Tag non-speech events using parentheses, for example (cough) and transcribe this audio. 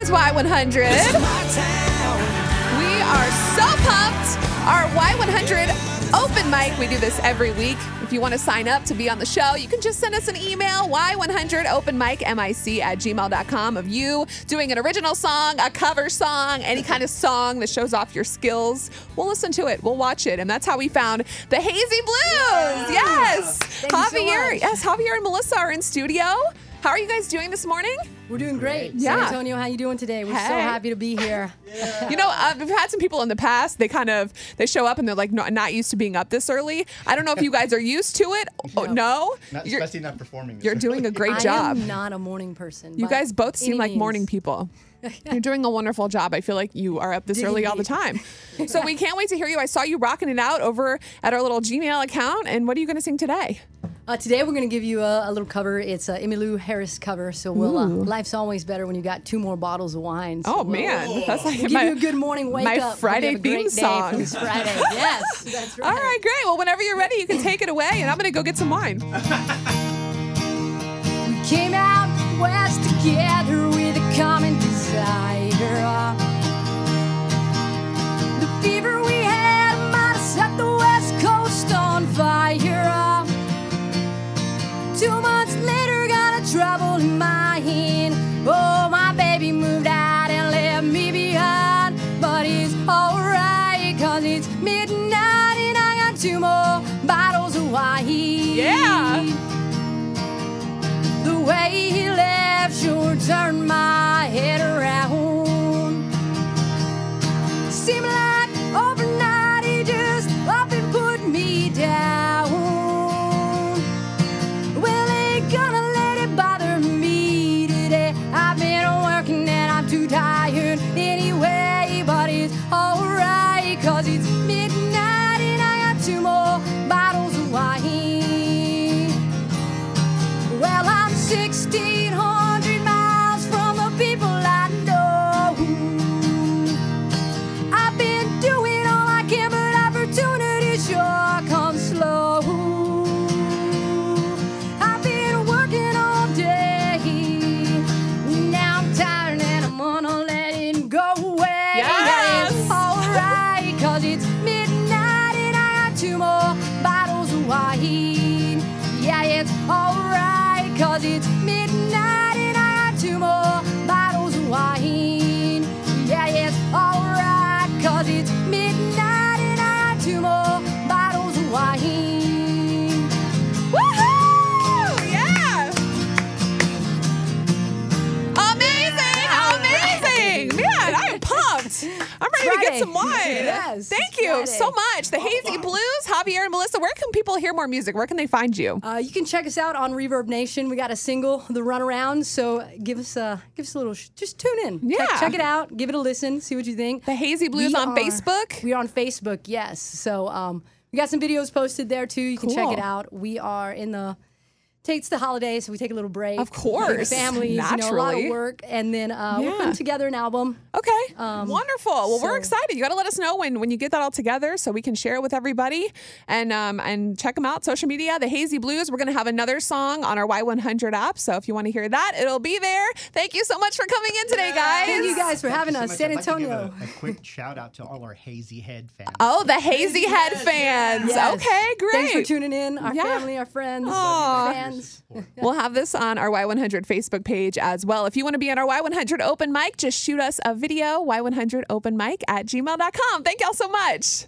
It's Y100. We are so pumped. Our Y100 open mic. We do this every week. If you want to sign up to be on the show, you can just send us an email, Y100 open mic, MIC at gmail.com of you doing an original song, a cover song, any kind of song that shows off your skills. We'll listen to it. We'll watch it. And that's how we found the Hazy Blues. Yes. Thank you so Javier, yes, Javier and Melissa are in studio. How are you guys doing this morning? We're doing great. Yeah. San Antonio, how you doing today? We're so happy to be here. (laughs) You know, uh, we've had some people in the past. They kind of they show up and they're like not, not used to being up this early. I don't know if you guys are used to it. (laughs) Oh, no, Not, you're, especially not performing. this you're early. doing a great job. I job. am not a morning person. You by guys both seem any like means. morning people. (laughs) You're doing a wonderful job. I feel like you are up this Digging early all the time. So we can't wait to hear you. I saw you rocking it out over at our little Gmail account. And what are you going to sing today? Uh, today we're going to give you a, a little cover. It's a Emmylou Harris cover. So we'll, uh, life's always better when you got two more bottles of wine. So Oh we'll- man, that's like We'll my, give you a good morning wake my up. Hope Friday have a great theme day song. this Friday. (laughs) yes, that's right. All right, great. Well, whenever you're ready, you can take it away, and I'm going to go get some wine. (laughs) We came out west together Two months later, got a trouble in my hand. Oh, my baby moved out and left me behind. But it's alright, cause it's midnight and I got two more bottles of wine. Yeah. The way he left sure turned my it's alright, cause it's midnight and I got two more bottles of wine. Well, I'm 1,600 cause it's midnight and I got two more bottles of wine. Yeah, it's alright, cause it's midnight I'm ready to get Friday. some wine. Yes, Thank you Friday. so much. The Hazy Blues, Javier and Melissa. Where can people hear more music? Where can they find you? Uh, you can check us out on Reverb Nation. We got a single, "The Runaround." So give us a give us a little. Sh- just tune in. Yeah. Check, check it out. Give it a listen. See what you think. The Hazy Blues We on are- Facebook? We are on Facebook. Yes. So um, we got some videos posted there too. You can check it out. We are in the. Takes the holidays, so we take a little break. Of course. Big families, you know, a lot of work, and then uh, we're putting together an album. Okay. Wonderful. Well, we're excited. You got to let us know when when you get that all together so we can share it with everybody and um and check them out social media. The Hazy Blues. We're going to have another song on our Y100 app. So if you want to hear that, it'll be there. Thank you so much for coming in today, guys. Thank you guys for having us, much. San I'd like to give Antonio. a, a quick (laughs) shout out to all our Hazy Head fans. Oh, the Hazy Head fans. Yes. Okay, great. Thanks for tuning in, our Yeah. family, our friends, Aw. Fans. We'll have this on our Y100 Facebook page as well. If you want to be on our Y100 open mic, just shoot us a video, Y100 open mic at gmail.com. Thank y'all so much.